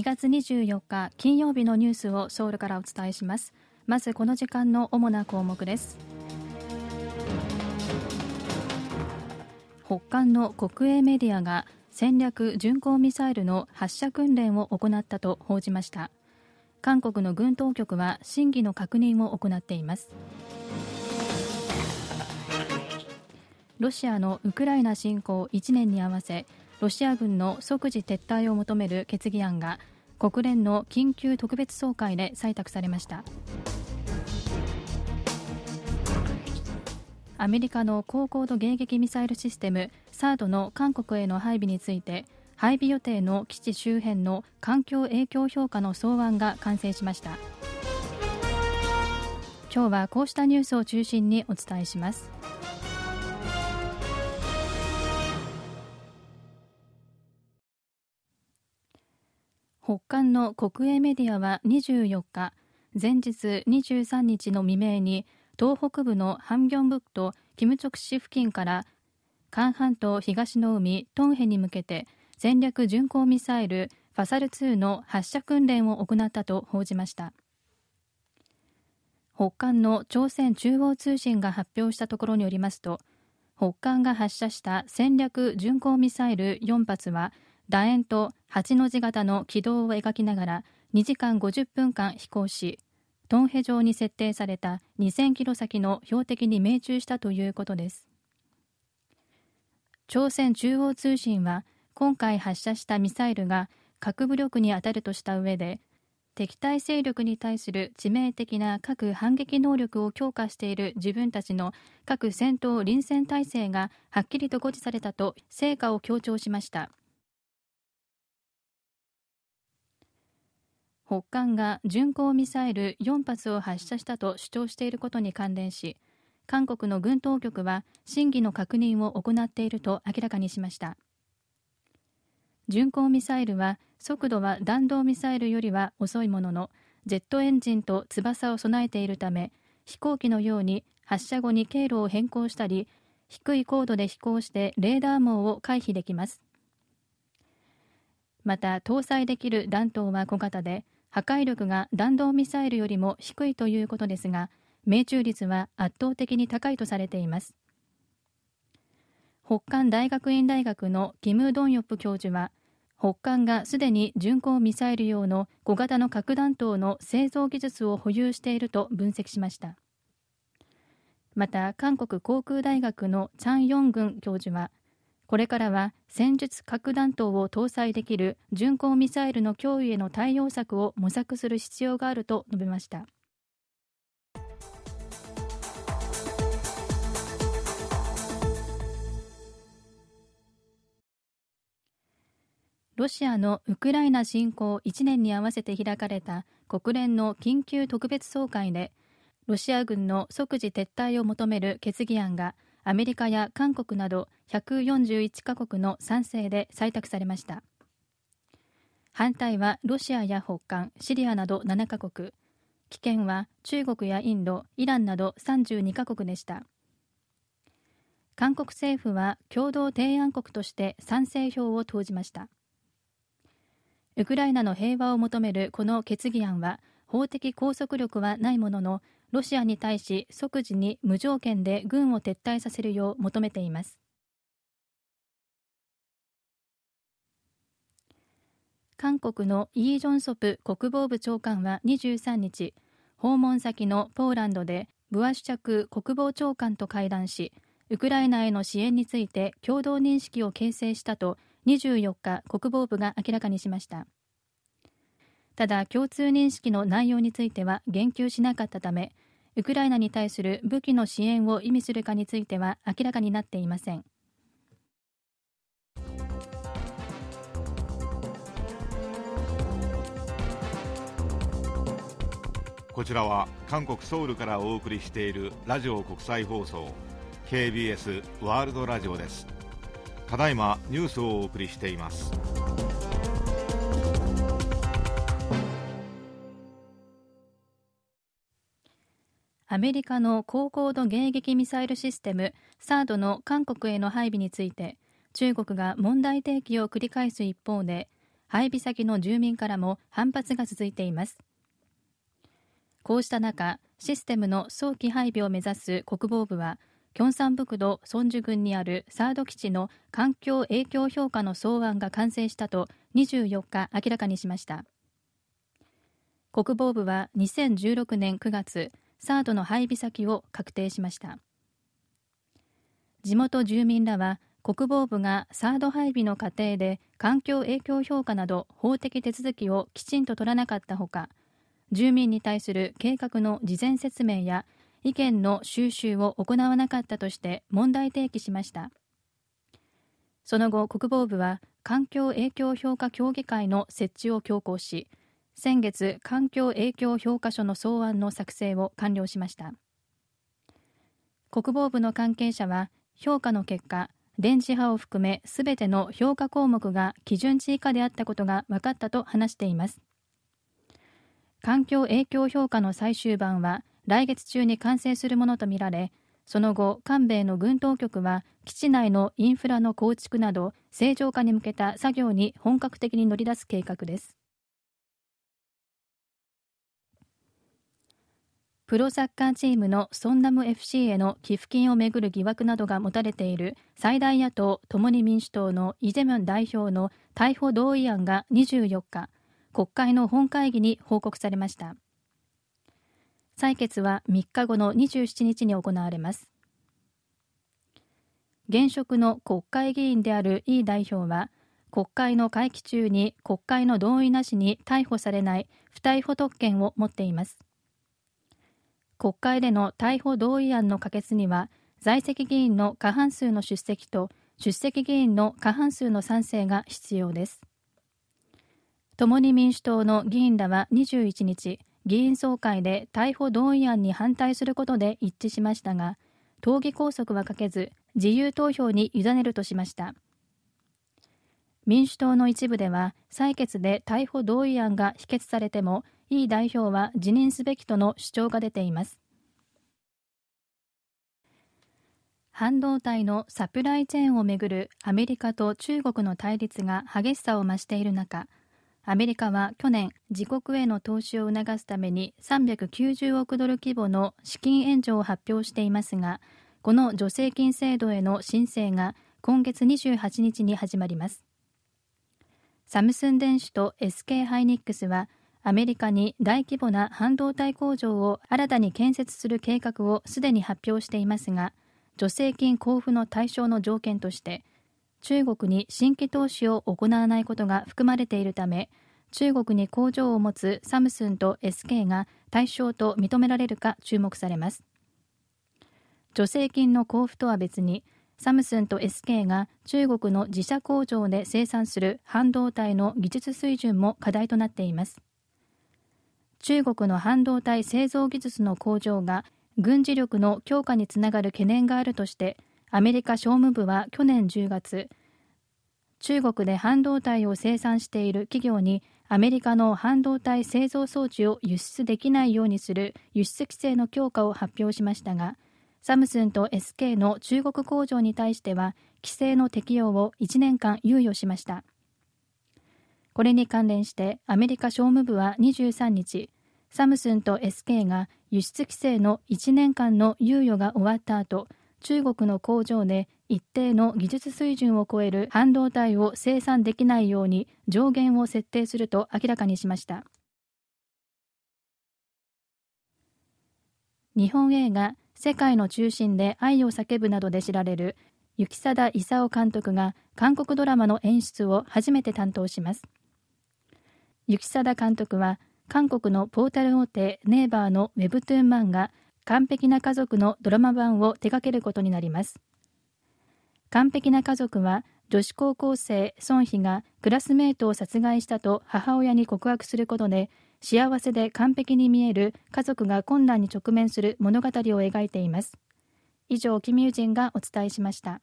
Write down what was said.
2月24日金曜日のニュースをソウルからお伝えします。まずこの時間の主な項目です。北韓の国営メディアが戦略巡航ミサイルの発射訓練を行ったと報じました。韓国の軍当局は真偽の確認を行っています。ロシアのウクライナ侵攻1年に合わせロシア軍の即時撤退を求める決議案が国連の緊急特別総会で採択されました。アメリカの高高度迎撃ミサイルシステム THAAD の韓国への配備について配備予定の基地周辺の環境影響評価の草案が完成しました。今日はこうしたニュースを中心にお伝えします。北韓の国営メディアは24日前日23日の未明に東北部のハンギョンブクとキムチョク市付近から韓半島東の海トンヘに向けて戦略巡航ミサイルファサル2の発射訓練を行ったと報じました。北韓の朝鮮中央通信が発表したところによりますと北韓が発射した戦略巡航ミサイル4発は楕円と8の字型の軌道を描きながら2時間50分間飛行しトンヘ上に設定された2000キロ先の標的に命中したということです。朝鮮中央通信は今回発射したミサイルが核武力に当たるとした上で敵対勢力に対する致命的な核反撃能力を強化している自分たちの核戦闘臨戦態勢がはっきりと誇示されたと成果を強調しました。北韓が巡航ミサイル4発を発射したと主張していることに関連し韓国の軍当局は真偽の確認を行っていると明らかにしました。巡航ミサイルは速度は弾道ミサイルよりは遅いもののジェットエンジンと翼を備えているため飛行機のように発射後に経路を変更したり低い高度で飛行してレーダー網を回避できます。また搭載できる弾頭は小型で破壊力が弾道ミサイルよりも低いということですが命中率は圧倒的に高いとされています。北韓大学院大学のキム・ドンヨップ教授は北韓がすでに巡航ミサイル用の小型の核弾頭の製造技術を保有していると分析しました。また韓国航空大学のチャン・ヨングン教授はこれからは戦術核弾頭を搭載できる巡航ミサイルの脅威への対応策を模索する必要があると述べました。ロシアのウクライナ侵攻1年に合わせて開かれた国連の緊急特別総会でロシア軍の即時撤退を求める決議案がアメリカや韓国など141カ国の賛成で採択されました。反対はロシアや北韓シリアなど7カ国。棄権は中国やインドイランなど32カ国でした。韓国政府は共同提案国として賛成票を投じました。ウクライナの平和を求めるこの決議案は法的拘束力はないもののロシアに対し即時に無条件で軍を撤退させるよう求めています。韓国のイ・ジョンソプ国防部長官は23日訪問先のポーランドでブワシュチャク国防長官と会談しウクライナへの支援について共同認識を形成したと24日国防部が明らかにしました。ただ共通認識の内容については言及しなかったためウクライナに対する武器の支援を意味するかについては明らかになっていません。こちらは韓国ソウルからお送りしているラジオ国際放送 KBS ワールドラジオです。ただいまニュースをお送りしています。アメリカの高高度迎撃ミサイルシステム THAAD の韓国への配備について中国が問題提起を繰り返す一方で配備先の住民からも反発が続いています。こうした中システムの早期配備を目指す国防部はキョンサン北道ソンジュ郡にあるサード基地の環境影響評価の草案が完成したと24日明らかにしました。国防部は2016年9月サードの配備先を確定しました。地元住民らは国防部がサード配備の過程で環境影響評価など法的手続きをきちんと取らなかったほか住民に対する計画の事前説明や意見の収集を行わなかったとして問題提起しました。その後国防部は環境影響評価協議会の設置を強行し先月環境影響評価書の草案の作成を完了しました。国防部の関係者は評価の結果電磁波を含めすべての評価項目が基準値以下であったことが分かったと話しています。環境影響評価の最終版は来月中に完成するものとみられその後韓米の軍当局は基地内のインフラの構築など正常化に向けた作業に本格的に乗り出す計画です。プロサッカーチームのソンナム FC への寄付金をめぐる疑惑などが持たれている最大野党共に民主党のイ・ジェミョン代表の逮捕同意案が24日国会の本会議に報告されました。採決は3日後の27日に行われます。現職の国会議員であるイ代表は国会の会期中に国会の同意なしに逮捕されない不逮捕特権を持っています。国会での逮捕同意案の可決には在籍議員の過半数の出席と出席議員の過半数の賛成が必要です。共に民主党の議員らは21日議員総会で逮捕同意案に反対することで一致しましたが党議拘束はかけず自由投票に委ねるとしました。民主党の一部では採決で逮捕同意案が否決されてもイ代表は辞任すべきとの主張が出ています。半導体のサプライチェーンをめぐるアメリカと中国の対立が激しさを増している中アメリカは去年自国への投資を促すために390億ドル規模の資金援助を発表していますがこの助成金制度への申請が今月28日に始まります。サムスン電子と SK ハイニックスはアメリカに大規模な半導体工場を新たに建設する計画をすでに発表していますが助成金交付の対象の条件として中国に新規投資を行わないことが含まれているため中国に工場を持つサムスンと SK が対象と認められるか注目されます。助成金の交付とは別にサムスンと SK が中国の自社工場で生産する半導体の技術水準も課題となっています。中国の半導体製造技術の向上が軍事力の強化につながる懸念があるとしてアメリカ商務部は去年10月中国で半導体を生産している企業にアメリカの半導体製造装置を輸出できないようにする輸出規制の強化を発表しましたがサムスンと SK の中国工場に対しては規制の適用を1年間猶予しました。これに関連してアメリカ商務部は23日サムスンと SK が輸出規制の1年間の猶予が終わった後中国の工場で一定の技術水準を超える半導体を生産できないように上限を設定すると明らかにしました。日本映画「世界の中心で愛を叫ぶ」などで知られる雪貞勲監督が韓国ドラマの演出を初めて担当します。雪貞監督は韓国のポータル大手ネイバーのウェブトゥーン漫画完璧な家族のドラマ版を手掛けることになります。完璧な家族は女子高校生ソンヒがクラスメートを殺害したと母親に告白することで幸せで完璧に見える家族が困難に直面する物語を描いています。以上キミュージンがお伝えしました。